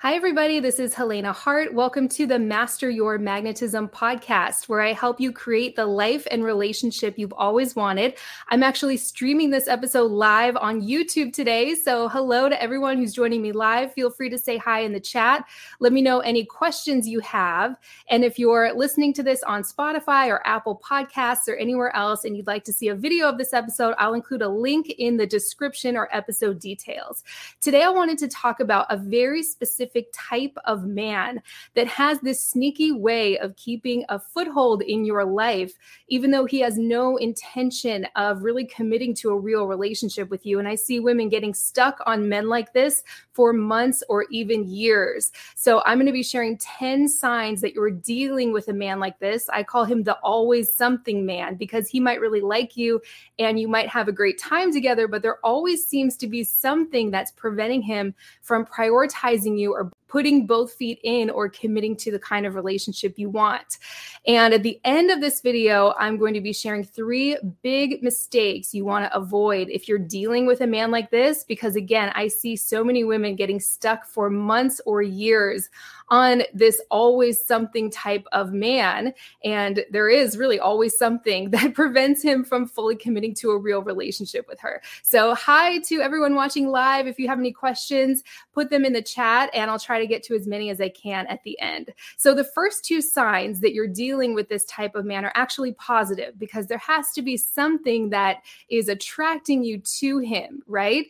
Hi, everybody. This is Helena Hart. Welcome to the Master Your Magnetism podcast, where I help you create the life and relationship you've always wanted. I'm actually streaming this episode live on YouTube today. So, hello to everyone who's joining me live. Feel free to say hi in the chat. Let me know any questions you have. And if you're listening to this on Spotify or Apple Podcasts or anywhere else and you'd like to see a video of this episode, I'll include a link in the description or episode details. Today, I wanted to talk about a very specific specific type of man that has this sneaky way of keeping a foothold in your life, even though he has no intention of really committing to a real relationship with you. And I see women getting stuck on men like this for months or even years. So I'm going to be sharing 10 signs that you're dealing with a man like this. I call him the always something man because he might really like you and you might have a great time together, but there always seems to be something that's preventing him from prioritizing you or putting both feet in or committing to the kind of relationship you want. And at the end of this video, I'm going to be sharing three big mistakes you want to avoid if you're dealing with a man like this. Because again, I see so many women getting stuck for months or years on this always something type of man. And there is really always something that prevents him from fully committing to a real relationship with her. So, hi to everyone watching live. If you have any questions, put them in the chat and I'll try to get to as many as I can at the end. So, the first two signs that you're dealing with this type of man are actually positive because there has to be something that is attracting you to him, right?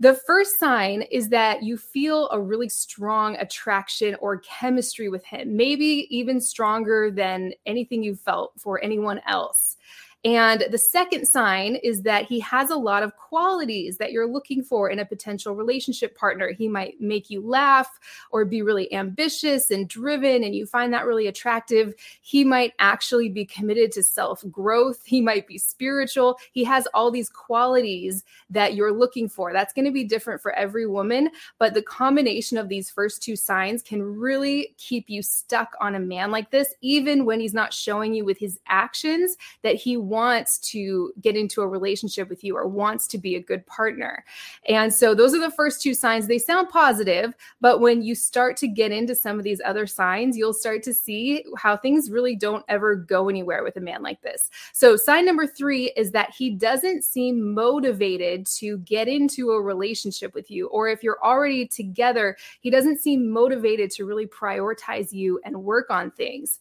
The first sign is that you feel a really strong attraction or chemistry with him, maybe even stronger than anything you felt for anyone else. And the second sign is that he has a lot of qualities that you're looking for in a potential relationship partner. He might make you laugh or be really ambitious and driven, and you find that really attractive. He might actually be committed to self growth. He might be spiritual. He has all these qualities that you're looking for. That's going to be different for every woman, but the combination of these first two signs can really keep you stuck on a man like this, even when he's not showing you with his actions that he wants to get into a relationship with you or wants to be a good partner. And so those are the first two signs. They sound positive, but when you start to get into some of these other signs, you'll start to see how things really don't ever go anywhere with a man like this. So sign number 3 is that he doesn't seem motivated to get into a relationship with you or if you're already together, he doesn't seem motivated to really prioritize you and work on things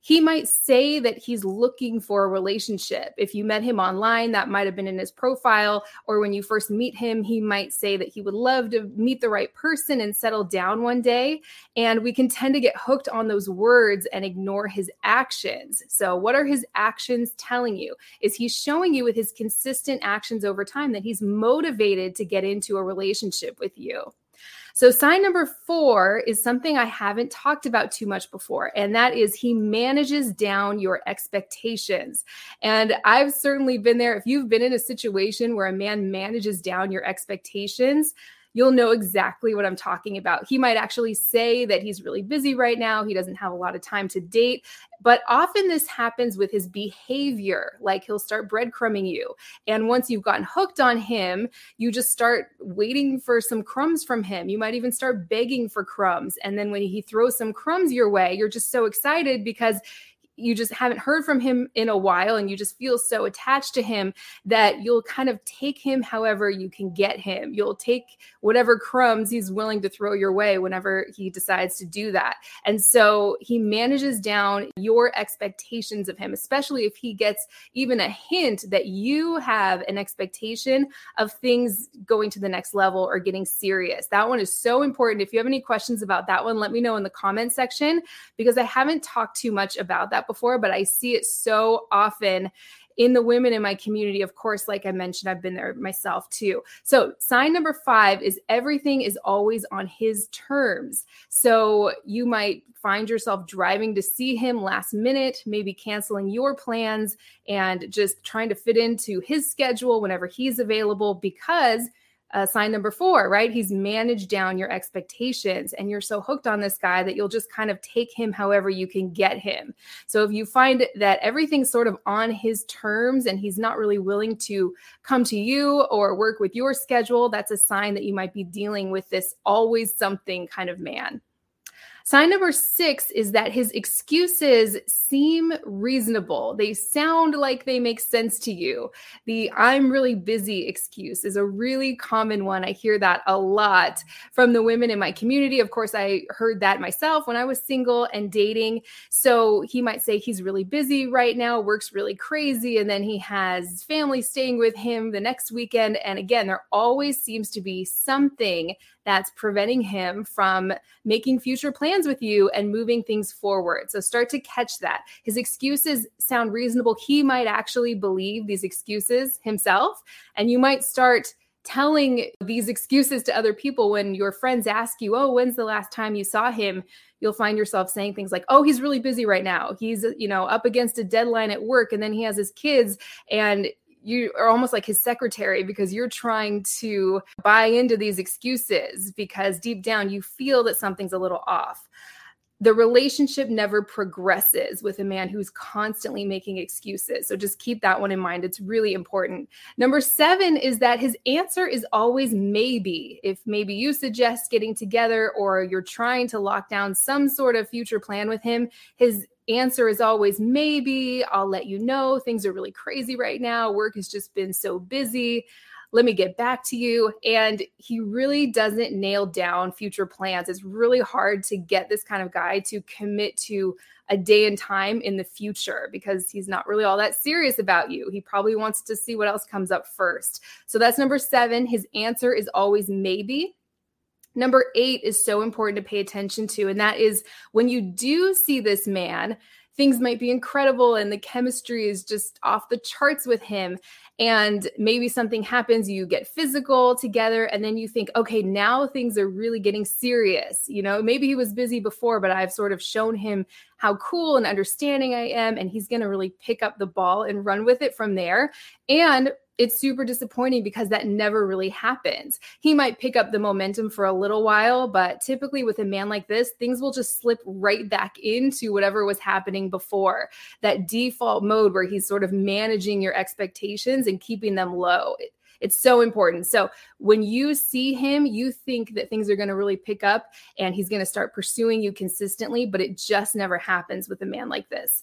he might say that he's looking for a relationship. If you met him online, that might have been in his profile. Or when you first meet him, he might say that he would love to meet the right person and settle down one day. And we can tend to get hooked on those words and ignore his actions. So, what are his actions telling you? Is he showing you with his consistent actions over time that he's motivated to get into a relationship with you? So, sign number four is something I haven't talked about too much before, and that is he manages down your expectations. And I've certainly been there. If you've been in a situation where a man manages down your expectations, you'll know exactly what I'm talking about. He might actually say that he's really busy right now, he doesn't have a lot of time to date, but often this happens with his behavior. Like he'll start breadcrumbing you. And once you've gotten hooked on him, you just start waiting for some crumbs from him. You might even start begging for crumbs. And then when he throws some crumbs your way, you're just so excited because you just haven't heard from him in a while and you just feel so attached to him that you'll kind of take him however you can get him. You'll take whatever crumbs he's willing to throw your way whenever he decides to do that. And so he manages down your expectations of him, especially if he gets even a hint that you have an expectation of things going to the next level or getting serious. That one is so important. If you have any questions about that one, let me know in the comment section because I haven't talked too much about that before, but I see it so often in the women in my community, of course, like I mentioned, I've been there myself too. So, sign number five is everything is always on his terms. So, you might find yourself driving to see him last minute, maybe canceling your plans and just trying to fit into his schedule whenever he's available because uh, sign number four, right? He's managed down your expectations and you're so hooked on this guy that you'll just kind of take him however you can get him. So if you find that everything's sort of on his terms and he's not really willing to come to you or work with your schedule, that's a sign that you might be dealing with this always something kind of man. Sign number six is that his excuses seem reasonable. They sound like they make sense to you. The I'm really busy excuse is a really common one. I hear that a lot from the women in my community. Of course, I heard that myself when I was single and dating. So he might say he's really busy right now, works really crazy, and then he has family staying with him the next weekend. And again, there always seems to be something that's preventing him from making future plans with you and moving things forward. So start to catch that. His excuses sound reasonable. He might actually believe these excuses himself, and you might start telling these excuses to other people when your friends ask you, "Oh, when's the last time you saw him?" You'll find yourself saying things like, "Oh, he's really busy right now. He's, you know, up against a deadline at work and then he has his kids and you are almost like his secretary because you're trying to buy into these excuses because deep down you feel that something's a little off. The relationship never progresses with a man who's constantly making excuses. So just keep that one in mind. It's really important. Number seven is that his answer is always maybe. If maybe you suggest getting together or you're trying to lock down some sort of future plan with him, his answer is always maybe. I'll let you know. Things are really crazy right now. Work has just been so busy. Let me get back to you. And he really doesn't nail down future plans. It's really hard to get this kind of guy to commit to a day and time in the future because he's not really all that serious about you. He probably wants to see what else comes up first. So that's number seven. His answer is always maybe. Number eight is so important to pay attention to, and that is when you do see this man, things might be incredible and the chemistry is just off the charts with him. And maybe something happens, you get physical together, and then you think, okay, now things are really getting serious. You know, maybe he was busy before, but I've sort of shown him how cool and understanding I am, and he's going to really pick up the ball and run with it from there. And it's super disappointing because that never really happens. He might pick up the momentum for a little while, but typically with a man like this, things will just slip right back into whatever was happening before. That default mode where he's sort of managing your expectations and keeping them low. It's so important. So when you see him, you think that things are going to really pick up and he's going to start pursuing you consistently, but it just never happens with a man like this.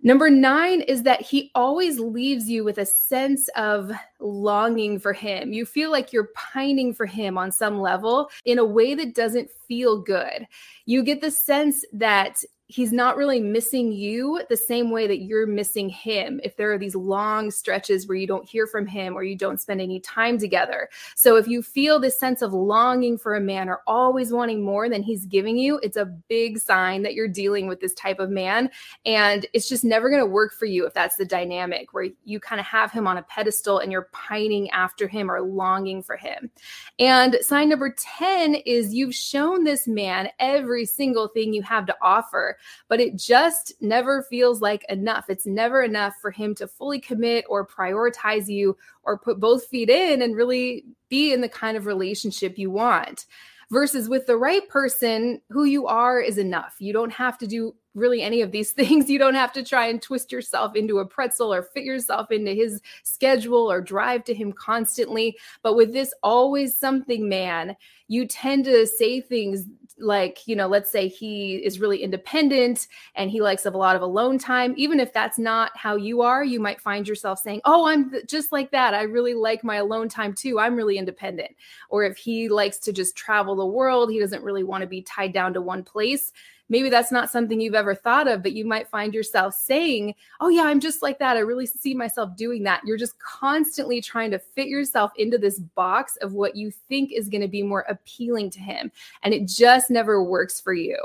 Number nine is that he always leaves you with a sense of longing for him. You feel like you're pining for him on some level in a way that doesn't feel good. You get the sense that he's not really missing you the same way that you're missing him if there are these long stretches where you don't hear from him or you don't spend any time together. So if you feel this sense of longing for a man or always wanting more than he's giving you, it's a big sign that you're dealing with this type of man and it's just never going to work for you if that's the dynamic where you kind of have him on a pedestal and you're pining after him or longing for him. And sign number 10 is you've shown this man every single thing you have to offer but it just never feels like enough. It's never enough for him to fully commit or prioritize you or put both feet in and really be in the kind of relationship you want. Versus with the right person, who you are is enough. You don't have to do really any of these things. You don't have to try and twist yourself into a pretzel or fit yourself into his schedule or drive to him constantly. But with this always something man, you tend to say things like, you know, let's say he is really independent and he likes a lot of alone time. Even if that's not how you are, you might find yourself saying, Oh, I'm just like that. I really like my alone time too. I'm really independent. Or if he likes to just travel the world, he doesn't really want to be tied down to one place maybe that's not something you've ever thought of, but you might find yourself saying, Oh, yeah, I'm just like that. I really see myself doing that. You're just constantly trying to fit yourself into this box of what you think is going to be more appealing to him. And it just never works for you.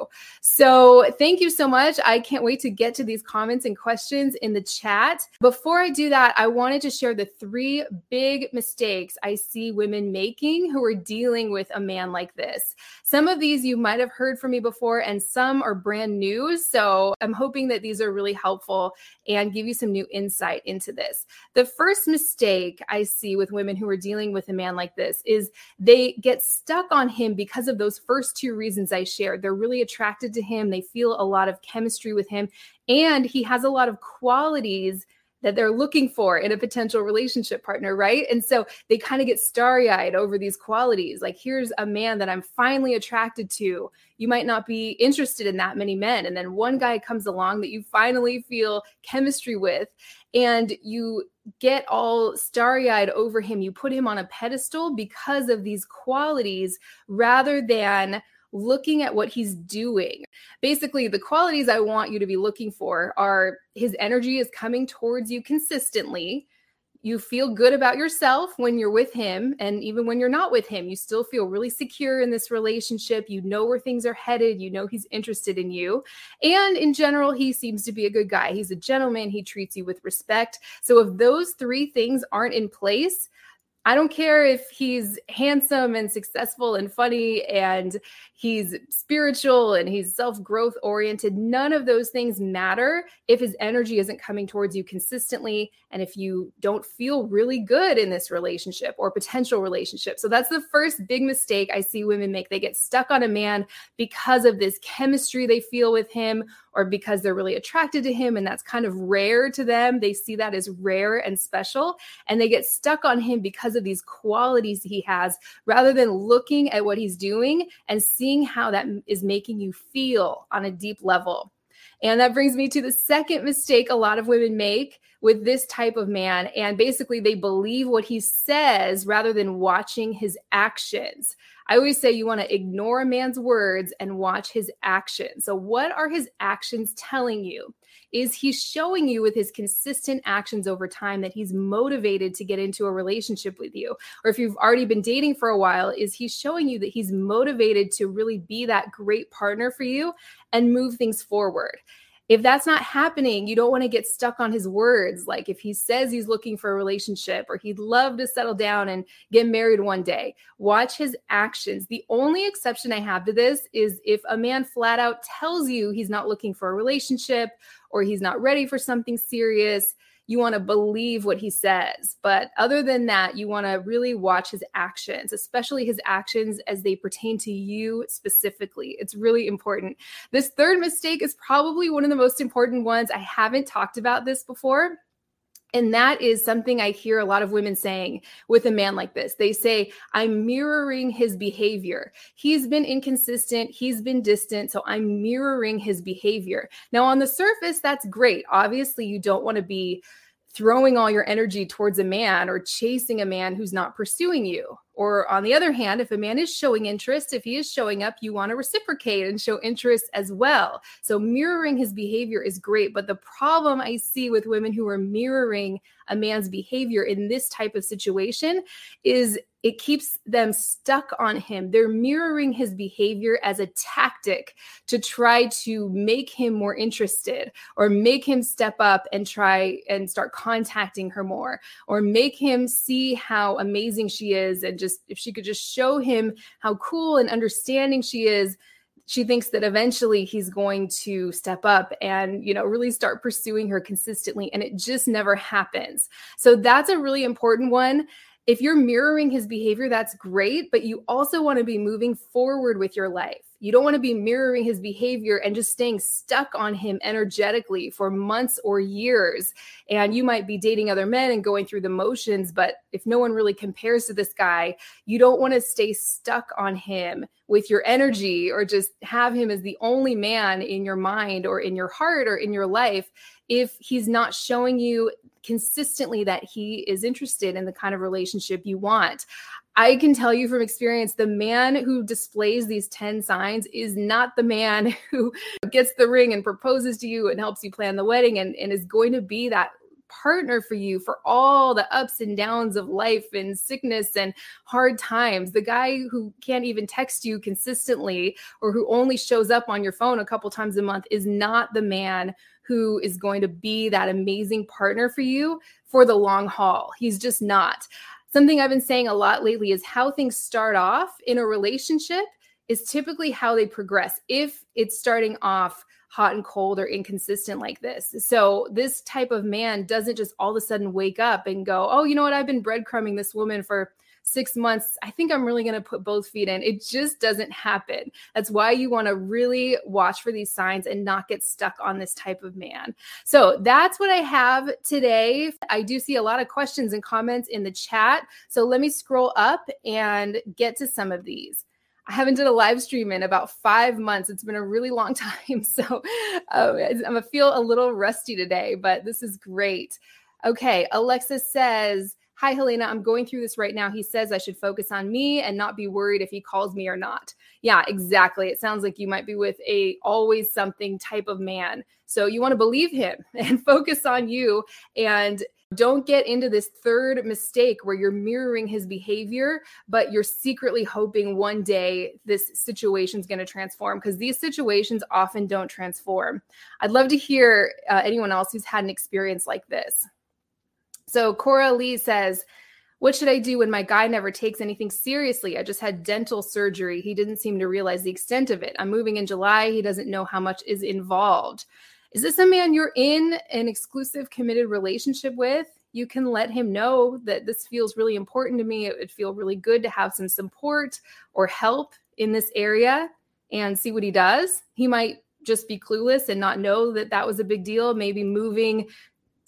So thank you so much. I can't wait to get to these comments and questions in the chat. Before I do that, I wanted to share the three big mistakes I see women making who are dealing with a man like this. Some of these you might have heard from me before, and some are brand new. So I'm hoping that these are really helpful and give you some new insight into this. The first mistake I see with women who are dealing with a man like this is they get stuck on him because of those first two reasons I shared. They're really attracted to him, they feel a lot of chemistry with him, and he has a lot of qualities that they're looking for in a potential relationship partner, right? And so they kind of get starry eyed over these qualities. Like, here's a man that I'm finally attracted to. You might not be interested in that many men. And then one guy comes along that you finally feel chemistry with, and you get all starry eyed over him. You put him on a pedestal because of these qualities rather than looking at what he's doing. Basically, the qualities I want you to be looking for are his energy is coming towards you consistently. You feel good about yourself when you're with him. And even when you're not with him, you still feel really secure in this relationship. You know where things are headed. You know he's interested in you. And in general, he seems to be a good guy. He's a gentleman. He treats you with respect. So if those three things aren't in place, I don't care if he's handsome and successful and funny and he's spiritual and he's self growth oriented. None of those things matter if his energy isn't coming towards you consistently and if you don't feel really good in this relationship or potential relationship. So that's the first big mistake I see women make. They get stuck on a man because of this chemistry they feel with him or because they're really attracted to him and that's kind of rare to them. They see that as rare and special and they get stuck on him because of these qualities he has rather than looking at what he's doing and seeing how that is making you feel on a deep level. And that brings me to the second mistake a lot of women make with this type of man. And basically, they believe what he says rather than watching his actions. I always say you want to ignore a man's words and watch his actions. So, what are his actions telling you? Is he showing you with his consistent actions over time that he's motivated to get into a relationship with you? Or if you've already been dating for a while, is he showing you that he's motivated to really be that great partner for you and move things forward? If that's not happening, you don't want to get stuck on his words. Like if he says he's looking for a relationship or he'd love to settle down and get married one day, watch his actions. The only exception I have to this is if a man flat out tells you he's not looking for a relationship or he's not ready for something serious you want to believe what he says. But other than that, you want to really watch his actions, especially his actions as they pertain to you specifically. It's really important. This third mistake is probably one of the most important ones. I haven't talked about this before. And that is something I hear a lot of women saying with a man like this. They say, I'm mirroring his behavior. He's been inconsistent, he's been distant, so I'm mirroring his behavior. Now, on the surface, that's great. Obviously, you don't want to be throwing all your energy towards a man or chasing a man who's not pursuing you. Or on the other hand, if a man is showing interest, if he is showing up, you want to reciprocate and show interest as well. So mirroring his behavior is great. But the problem I see with women who are mirroring a man's behavior in this type of situation is it keeps them stuck on him. They're mirroring his behavior as a tactic to try to make him more interested or make him step up and try and start contacting her more or make him see how amazing she is and just if she could just show him how cool and understanding she is she thinks that eventually he's going to step up and you know really start pursuing her consistently and it just never happens. So that's a really important one if you're mirroring his behavior that's great but you also want to be moving forward with your life you don't want to be mirroring his behavior and just staying stuck on him energetically for months or years. And you might be dating other men and going through the motions, but if no one really compares to this guy, you don't want to stay stuck on him with your energy or just have him as the only man in your mind or in your heart or in your life if he's not showing you consistently that he is interested in the kind of relationship you want. I can tell you from experience the man who displays these 10 signs is not the man who gets the ring and proposes to you and helps you plan the wedding and, and is going to be that partner for you for all the ups and downs of life and sickness and hard times. The guy who can't even text you consistently or who only shows up on your phone a couple times a month is not the man who is going to be that amazing partner for you for the long haul. He's just not. Something I've been saying a lot lately is how things start off in a relationship is typically how they progress if it's starting off hot and cold or inconsistent like this. So this type of man doesn't just all of a sudden wake up and go, "Oh, you know what? I've been breadcrumbing this woman for 6 months. I think I'm really going to put both feet in." It just doesn't happen. That's why you want to really watch for these signs and not get stuck on this type of man. So, that's what I have today. I do see a lot of questions and comments in the chat. So, let me scroll up and get to some of these. I haven't done a live stream in about five months. It's been a really long time. So uh, I'm going to feel a little rusty today, but this is great. Okay. Alexa says, Hi, Helena. I'm going through this right now. He says I should focus on me and not be worried if he calls me or not. Yeah, exactly. It sounds like you might be with a always something type of man. So you want to believe him and focus on you and don't get into this third mistake where you're mirroring his behavior, but you're secretly hoping one day this situation is going to transform because these situations often don't transform. I'd love to hear uh, anyone else who's had an experience like this. So, Cora Lee says, what should I do when my guy never takes anything seriously? I just had dental surgery. He didn't seem to realize the extent of it. I'm moving in July. He doesn't know how much is involved. Is this a man you're in an exclusive committed relationship with? You can let him know that this feels really important to me. It would feel really good to have some support or help in this area and see what he does. He might just be clueless and not know that that was a big deal. Maybe moving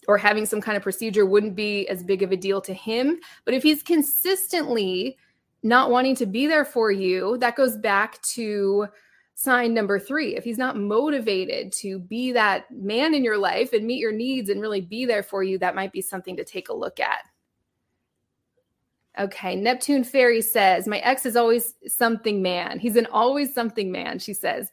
or having some kind of procedure wouldn't be as big of a deal to him. But if he's consistently not wanting to be there for you, that goes back to sign number three. If he's not motivated to be that man in your life and meet your needs and really be there for you, that might be something to take a look at. Okay, Neptune Fairy says, My ex is always something man. He's an always something man, she says.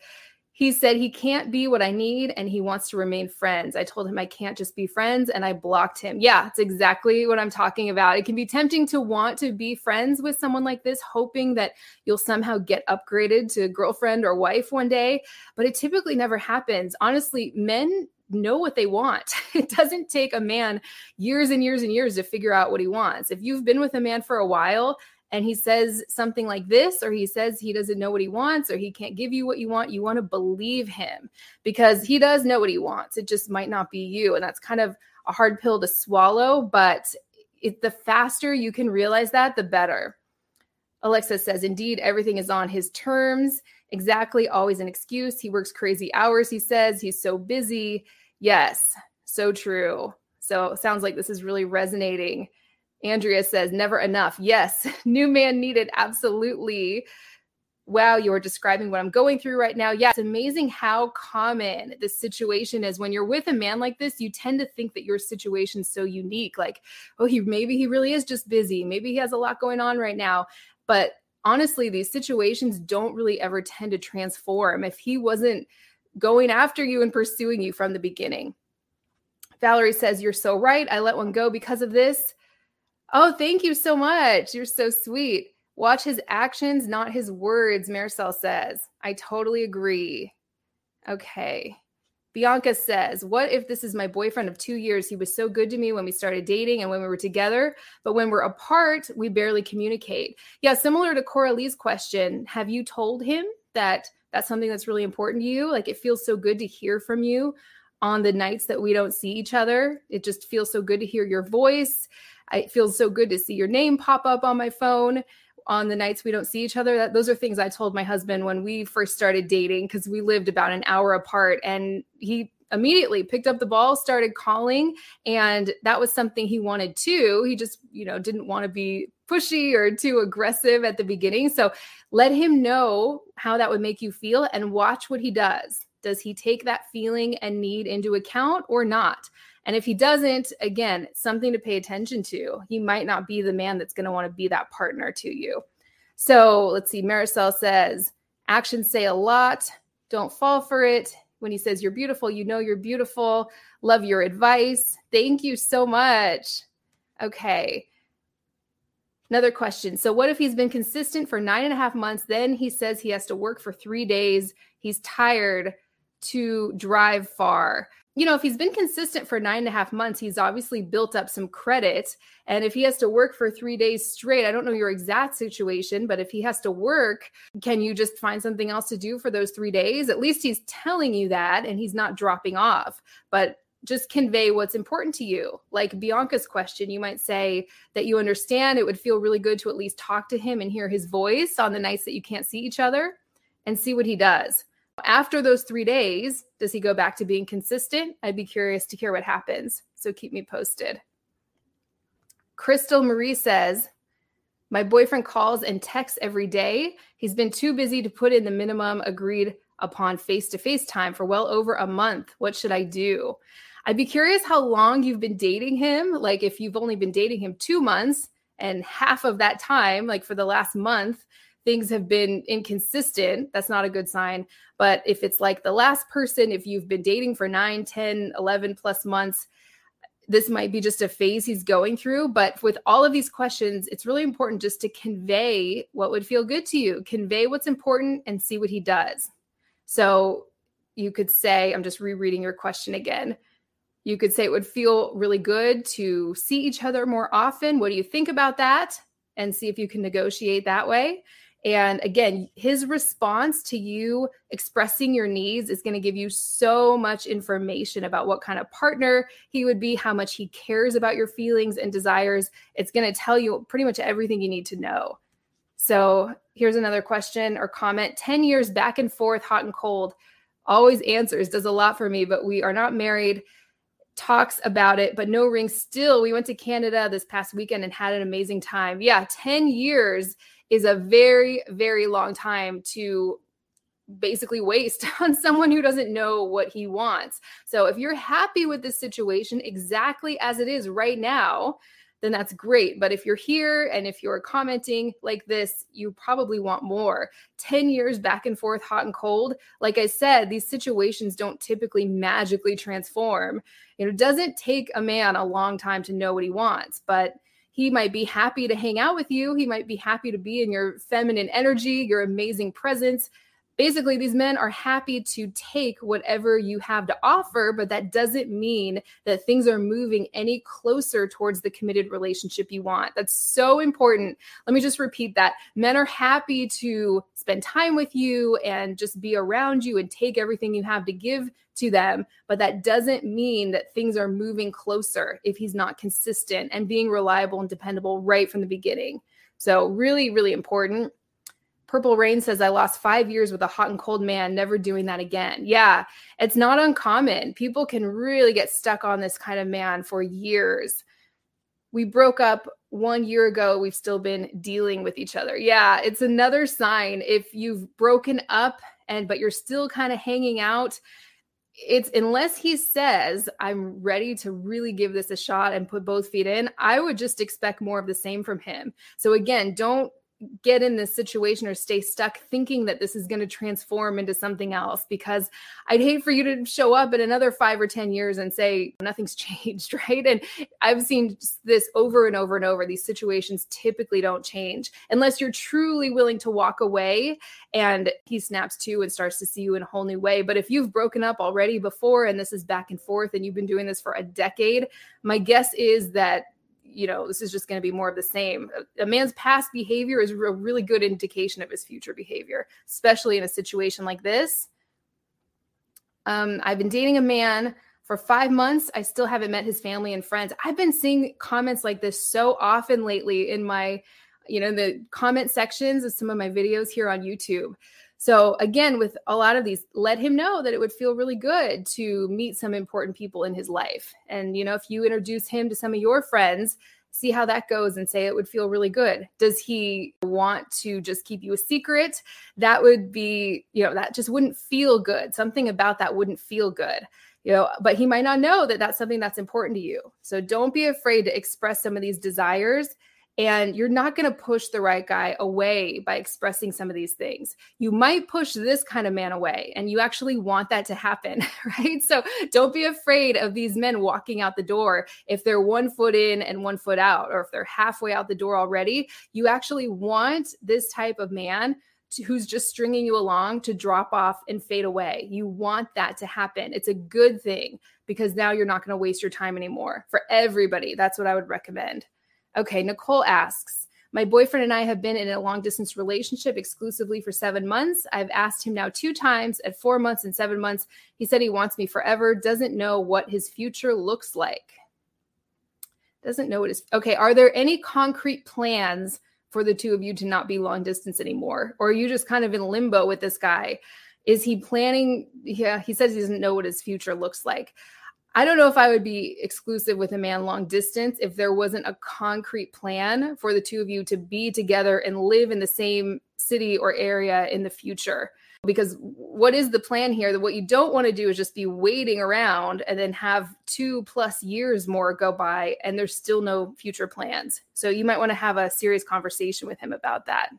He said he can't be what I need and he wants to remain friends. I told him I can't just be friends and I blocked him. Yeah, it's exactly what I'm talking about. It can be tempting to want to be friends with someone like this, hoping that you'll somehow get upgraded to girlfriend or wife one day, but it typically never happens. Honestly, men know what they want. It doesn't take a man years and years and years to figure out what he wants. If you've been with a man for a while and he says something like this, or he says he doesn't know what he wants, or he can't give you what you want, you want to believe him because he does know what he wants. It just might not be you. And that's kind of a hard pill to swallow, but it, the faster you can realize that, the better. Alexa says, indeed, everything is on his terms. Exactly, always an excuse. He works crazy hours, he says. He's so busy. Yes, so true. So sounds like this is really resonating Andrea says, never enough. Yes, new man needed. Absolutely. Wow, you are describing what I'm going through right now. Yeah, it's amazing how common this situation is. When you're with a man like this, you tend to think that your situation's so unique. Like, oh, he maybe he really is just busy. Maybe he has a lot going on right now. But honestly, these situations don't really ever tend to transform if he wasn't going after you and pursuing you from the beginning. Valerie says, You're so right. I let one go because of this. Oh, thank you so much. You're so sweet. Watch his actions, not his words, Marcel says. I totally agree. Okay. Bianca says, What if this is my boyfriend of two years? He was so good to me when we started dating and when we were together, but when we're apart, we barely communicate. Yeah, similar to Cora Lee's question, have you told him that that's something that's really important to you? Like it feels so good to hear from you on the nights that we don't see each other. It just feels so good to hear your voice. It feels so good to see your name pop up on my phone on the nights we don't see each other. That those are things I told my husband when we first started dating because we lived about an hour apart and he immediately picked up the ball, started calling, and that was something he wanted too. He just, you know, didn't want to be pushy or too aggressive at the beginning. So let him know how that would make you feel and watch what he does. Does he take that feeling and need into account or not? And if he doesn't, again, something to pay attention to. He might not be the man that's going to want to be that partner to you. So let's see. Maricel says, actions say a lot. Don't fall for it. when he says you're beautiful, you know you're beautiful. Love your advice. Thank you so much. Okay. Another question. So, what if he's been consistent for nine and a half months? Then he says he has to work for three days. He's tired to drive far you know, if he's been consistent for nine and a half months, he's obviously built up some credit. And if he has to work for three days straight, I don't know your exact situation, but if he has to work, can you just find something else to do for those three days? At least he's telling you that and he's not dropping off. But just convey what's important to you. Like Bianca's question, you might say that you understand it would feel really good to at least talk to him and hear his voice on the nights that you can't see each other and see what he does. After those three days, does he go back to being consistent? I'd be curious to hear what happens. So keep me posted. Crystal Marie says, My boyfriend calls and texts every day. He's been too busy to put in the minimum agreed upon face to face time for well over a month. What should I do? I'd be curious how long you've been dating him. Like, if you've only been dating him two months and half of that time, like for the last month, things have been inconsistent, that's not a good sign. But if it's like the last person, if you've been dating for 9, 10, 11 plus months, this might be just a phase he's going through. But with all of these questions, it's really important just to convey what would feel good to you, convey what's important and see what he does. So you could say, I'm just rereading your question again. You could say it would feel really good to see each other more often. What do you think about that? And see if you can negotiate that way. And again, his response to you expressing your needs is going to give you so much information about what kind of partner he would be, how much he cares about your feelings and desires. It's going to tell you pretty much everything you need to know. So here's another question or comment 10 years back and forth, hot and cold, always answers, does a lot for me, but we are not married talks about it, but no ring still. We went to Canada this past weekend and had an amazing time. Yeah, 10 years is a very, very long time to basically waste on someone who doesn't know what he wants. So if you're happy with this situation exactly as it is right now, then that's great. But if you're here and if you're commenting like this, you probably want more. 10 years back and forth, hot and cold. Like I said, these situations don't typically magically transform. You know, it doesn't take a man a long time to know what he wants, but he might be happy to hang out with you. He might be happy to be in your feminine energy, your amazing presence. Basically, these men are happy to take whatever you have to offer, but that doesn't mean that things are moving any closer towards the committed relationship you want. That's so important. Let me just repeat that. Men are happy to spend time with you and just be around you and take everything you have to give to them. But that doesn't mean that things are moving closer if he's not consistent and being reliable and dependable right from the beginning. So, really, really important. Purple Rain says, I lost five years with a hot and cold man, never doing that again. Yeah, it's not uncommon. People can really get stuck on this kind of man for years. We broke up one year ago. We've still been dealing with each other. Yeah, it's another sign if you've broken up and but you're still kind of hanging out it's unless he says i'm ready to really give this a shot and put both feet in i would just expect more of the same from him so again don't get in this situation or stay stuck thinking that this is going to transform into something else because I'd hate for you to show up in another 5 or 10 years and say nothing's changed, right? And I've seen this over and over and over. These situations typically don't change unless you're truly willing to walk away and he snaps to and starts to see you in a whole new way. But if you've broken up already before and this is back and forth and you've been doing this for a decade, my guess is that you know, this is just going to be more of the same. A, man's past behavior is a really good indication of his future behavior, especially in a situation like this. Um, I've been dating a man for five months. I still haven't met his family and friends. I've been seeing comments like this so often lately in my, you know, the comment sections of some of my videos here on YouTube. So again, with a lot of these, let him know that it would feel really good to meet some important people in his life. And you know, if you introduce him to some of your friends, see how that goes and say it would feel really good. Does he want to just keep you a secret? That would be, you know, that just wouldn't feel good. Something about that wouldn't feel good. You know, but he might not know that that's something that's important to you. So don't be afraid to express some of these desires And you're not going to push the right guy away by expressing some of these things. You might push this kind of man away, and you actually want that to happen, right? So don't be afraid of these men walking out the door if they're one foot in and one foot out, or if they're halfway out the door already. You actually want this type of man who's just stringing you along to drop off and fade away. You want that to happen. It's a good thing because now you're not going to waste your time anymore for everybody. That's what I would recommend. Okay, Nicole asks, my boyfriend and I have been in a long distance relationship exclusively for seven months. I've asked him now two times at four months and seven months. He said he wants me forever, doesn't know what his future looks like. Doesn't know what is okay. Are there any concrete plans for the two of you to not be long distance anymore? Or are you just kind of in limbo with this guy? Is he planning? Yeah, he says he doesn't know what his future looks like. I don't know if I would be exclusive with a man long distance if there wasn't a concrete plan for the two of you to be together and live in the same city or area in the future. Because what is the plan here? That what you don't want to do is just be waiting around and then have two plus years more go by and there's still no future plans. So you might want to have a serious conversation with him about that.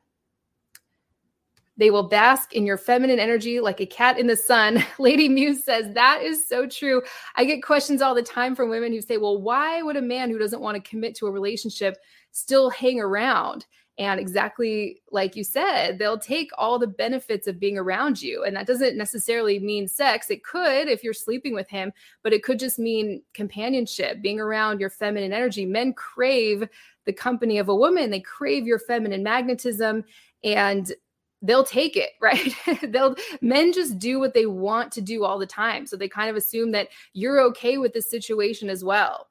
They will bask in your feminine energy like a cat in the sun. Lady Muse says, That is so true. I get questions all the time from women who say, Well, why would a man who doesn't want to commit to a relationship still hang around? And exactly like you said, they'll take all the benefits of being around you. And that doesn't necessarily mean sex. It could if you're sleeping with him, but it could just mean companionship, being around your feminine energy. Men crave the company of a woman, they crave your feminine magnetism. And they'll take it, right? they'll men just do what they want to do all the time. So they kind of assume that you're okay with this situation as well,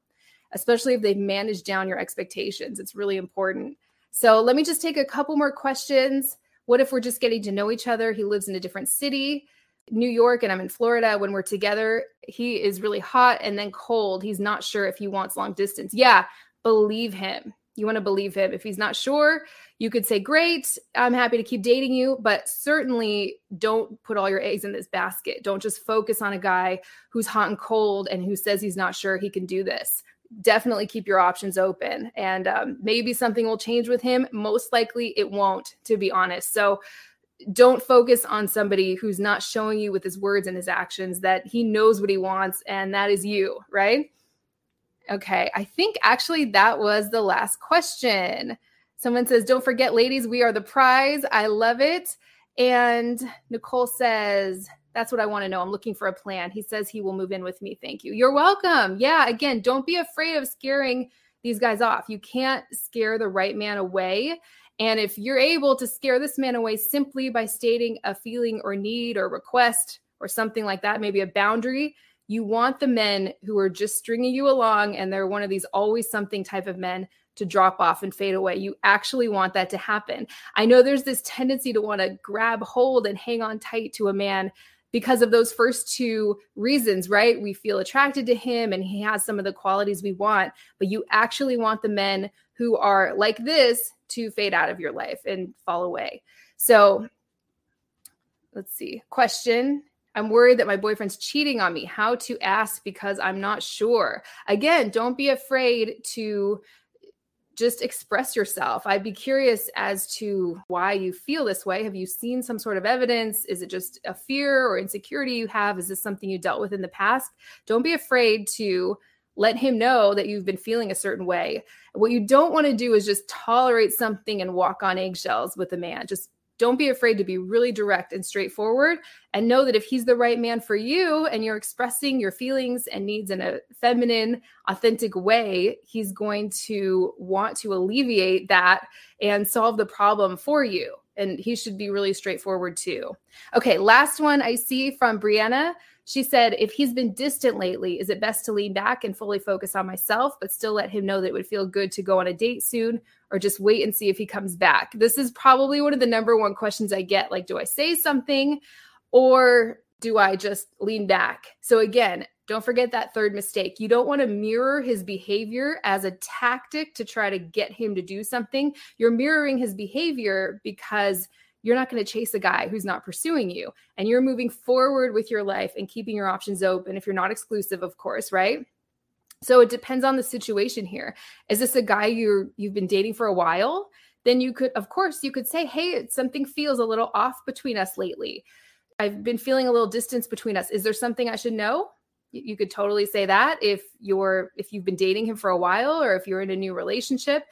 especially if they've managed down your expectations. It's really important. So let me just take a couple more questions. What if we're just getting to know each other? He lives in a different city, New York, and I'm in Florida. When we're together, he is really hot and then cold. He's not sure if he wants long distance. Yeah, believe him you want to believe him. If he's not sure, you could say, Great, I'm happy to keep dating you, but certainly don't put all your eggs in this basket. Don't just focus on a guy who's hot and cold and who says he's not sure he can do this. Definitely keep your options open. And um, maybe something will change with him. Most likely it won't, to be honest. So don't focus on somebody who's not showing you with his words and his actions that he knows what he wants, and that is you, right? Okay, I think actually that was the last question. Someone says, Don't forget, ladies, we are the prize. I love it. And Nicole says, That's what I want to know. I'm looking for a plan. He says he will move in with me. Thank you. You're welcome. Yeah, again, don't be afraid of scaring these guys off. You can't scare the right man away. And if you're able to scare this man away simply by stating a feeling or need or request or something like that, maybe a boundary, you want the men who are just stringing you along and they're one of these always something type of men to drop off and fade away. You actually want that to happen. I know there's this tendency to want to grab hold and hang on tight to a man because of those first two reasons, right? We feel attracted to him and he has some of the qualities we want, but you actually want the men who are like this to fade out of your life and fall away. So let's see. Question I'm worried that my boyfriend's cheating on me. How to ask because I'm not sure. Again, don't be afraid to just express yourself. I'd be curious as to why you feel this way. Have you seen some sort of evidence? Is it just a fear or insecurity you have? Is this something you dealt with in the past? Don't be afraid to let him know that you've been feeling a certain way. What you don't want to do is just tolerate something and walk on eggshells with a man. Just don't be afraid to be really direct and straightforward and know that if he's the right man for you and you're expressing your feelings and needs in a feminine, authentic way, he's going to want to alleviate that and solve the problem for you. And he should be really straightforward too. Okay, last one I see from Brianna. She said, if he's been distant lately, is it best to lean back and fully focus on myself, but still let him know that it would feel good to go on a date soon? or just wait and see if he comes back? This is probably one of the number one questions I get. Like, do I say something or do I just lean back? So, again, don't forget that third mistake. You don't want to mirror his behavior as a tactic to try to get him to do something. You're mirroring his behavior because you're not going to chase a guy who's not pursuing you and you're moving forward with your life and keeping your options open if you're not exclusive, of course, right? So it depends on the situation here. Is this a guy you're you've been dating for a while? Then you could, of course, you could say, hey, something feels a little off between us lately. I've been feeling a little distance between us. Is there something I should know? You could totally say that if you're if you've been dating him for a while or if you're in a new relationship.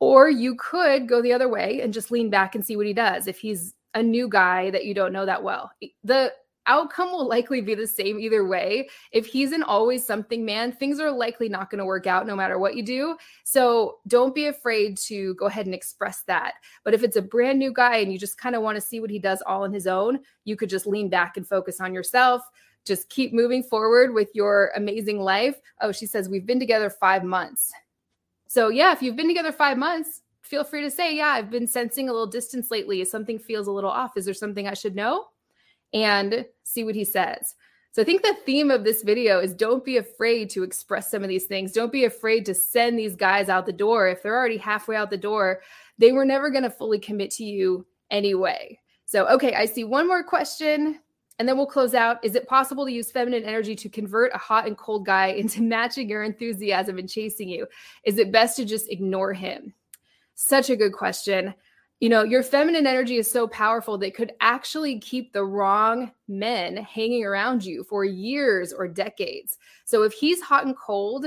Or you could go the other way and just lean back and see what he does. If he's a new guy that you don't know that well. The outcome will likely be the same either way. If he's an always something man, things are likely not going to work out no matter what you do. So don't be afraid to go ahead and express that. But if it's a brand new guy and you just kind of want to see what he does all on his own, you could just lean back and focus on yourself. Just keep moving forward with your amazing life. Oh, she says, We've been together five months. So, yeah, if you've been together five months, feel free to say, Yeah, I've been sensing a little distance lately. Something feels a little off. Is there something I should know? and see what he says. So I think the theme of this video is don't be afraid to express some of these things. Don't be afraid to send these guys out the door. If they're already halfway out the door, they were never going to fully commit to you anyway. So, okay, I see one more question and then we'll close out. Is it possible to use feminine energy to convert a hot and cold guy into matching your enthusiasm and chasing you? Is it best to just ignore him? Such a good question you know, your feminine energy is so powerful that could actually keep the wrong men hanging around you for years or decades. So if he's hot and cold,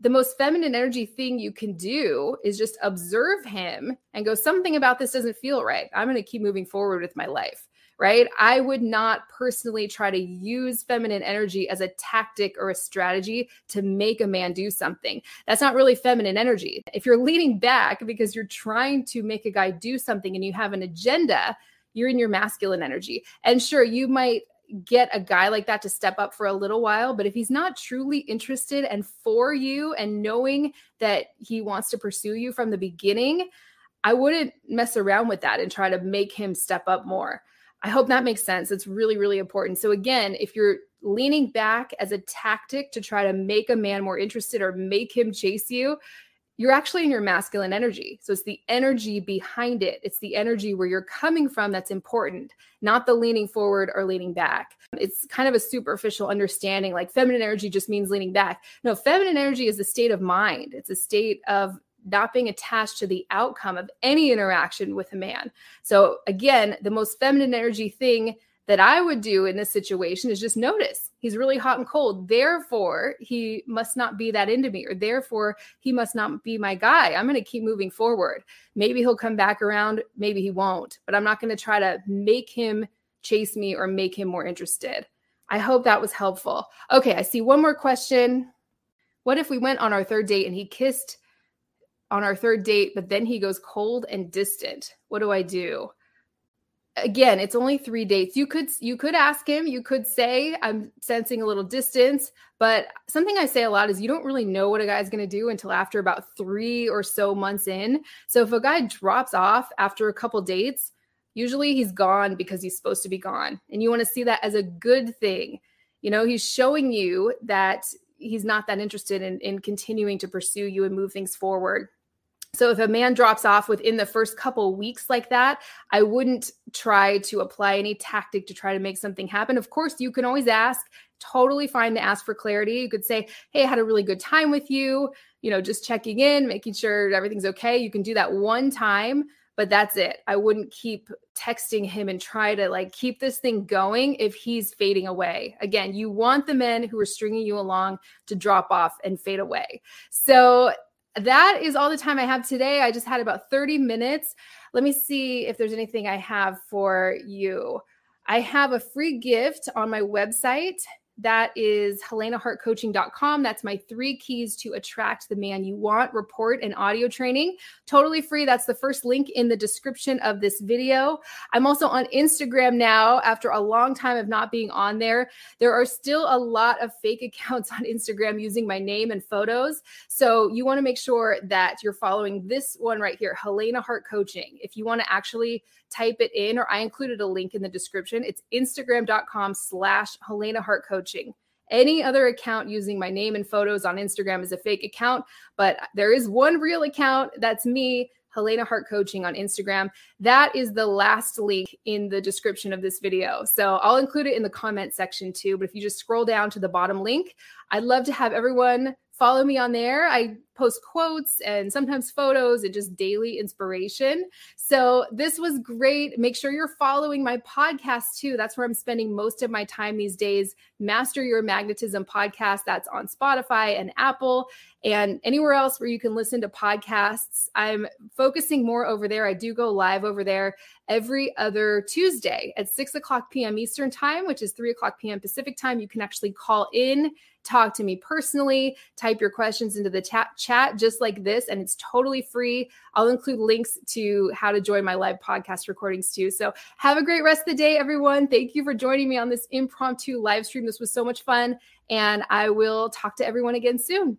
the most feminine energy thing you can do is just observe him and go, something about this doesn't feel right. I'm going to keep moving forward with my life right? I would not personally try to use feminine energy as a tactic or a strategy to make a man do something. That's not really feminine energy. If you're leaning back because you're trying to make a guy do something and you have an agenda, you're in your masculine energy. And sure, you might get a guy like that to step up for a little while, but if he's not truly interested and for you and knowing that he wants to pursue you from the beginning, I wouldn't mess around with that and try to make him step up more. I hope that makes sense. It's really, really important. So, again, if you're leaning back as a tactic to try to make a man more interested or make him chase you, you're actually in your masculine energy. So, it's the energy behind it. It's the energy where you're coming from that's important, not the leaning forward or leaning back. It's kind of a superficial understanding like feminine energy just means leaning back. No, feminine energy is a state of mind, it's a state of not being attached to the outcome of any interaction with a man. So, again, the most feminine energy thing that I would do in this situation is just notice he's really hot and cold. Therefore, he must not be that into me, or therefore, he must not be my guy. I'm going to keep moving forward. Maybe he'll come back around, maybe he won't, but I'm not going to try to make him chase me or make him more interested. I hope that was helpful. Okay, I see one more question. What if we went on our third date and he kissed on our third date, but then he goes cold and distant. What do I do? Again, it's only three dates. You could you could ask him, you could say, I'm sensing a little distance, but something I say a lot is you don't really know what a guy's gonna do until after about three or so months in. So if a guy drops off after a couple dates, usually he's gone because he's supposed to be gone. And you want to see that as a good thing. You know, he's showing you that he's not that interested in, in continuing to pursue you and move things forward. So if a man drops off within the first couple weeks like that, I wouldn't try to apply any tactic to try to make something happen. Of course, you can always ask, totally fine to ask for clarity. You could say, "Hey, I had a really good time with you." You know, just checking in, making sure everything's okay. You can do that one time, but that's it. I wouldn't keep texting him and try to like keep this thing going if he's fading away. Again, you want the men who are stringing you along to drop off and fade away. So that is all the time I have today. I just had about 30 minutes. Let me see if there's anything I have for you. I have a free gift on my website that is helenahartcoaching.com. That's my three keys to attract the man you want report and audio training. Totally free. That's the first link in the description of this video. I'm also on Instagram now after a long time of not being on there. There are still a lot of fake accounts on Instagram using my name and photos. So you want to make sure that you're following this one right here, Helena Hart Coaching. If you want to actually type it in, or I included a link in the description. It's instagram.com slash Helena Hart Coaching. Any other account using my name and photos on Instagram is a fake account, but there is one real account that's me, Helena Hart Coaching on Instagram. That is the last link in the description of this video. So I'll include it in the comment section too. But if you just scroll down to the bottom link, I'd love to have everyone follow me on there. I post quotes and sometimes photos and just daily inspiration. So this was great. Make sure you're following my podcast too. That's where I'm spending most of my time these days. Master Your Magnetism podcast. That's on Spotify and Apple and anywhere else where you can listen to podcasts. I'm focusing more over there. I do go live over there every other Tuesday at 6 o'clock p.m. Eastern Time, which is 3 o'clock p.m. Pacific Time. You can actually call in talk to me personally, type your questions into the chat, chat just like this, and it's totally free. I'll include links to how to join my live podcast recordings too. So have a great rest of the day, everyone. Thank you for joining me on this impromptu live stream. This was so much fun, and I will talk to everyone again soon.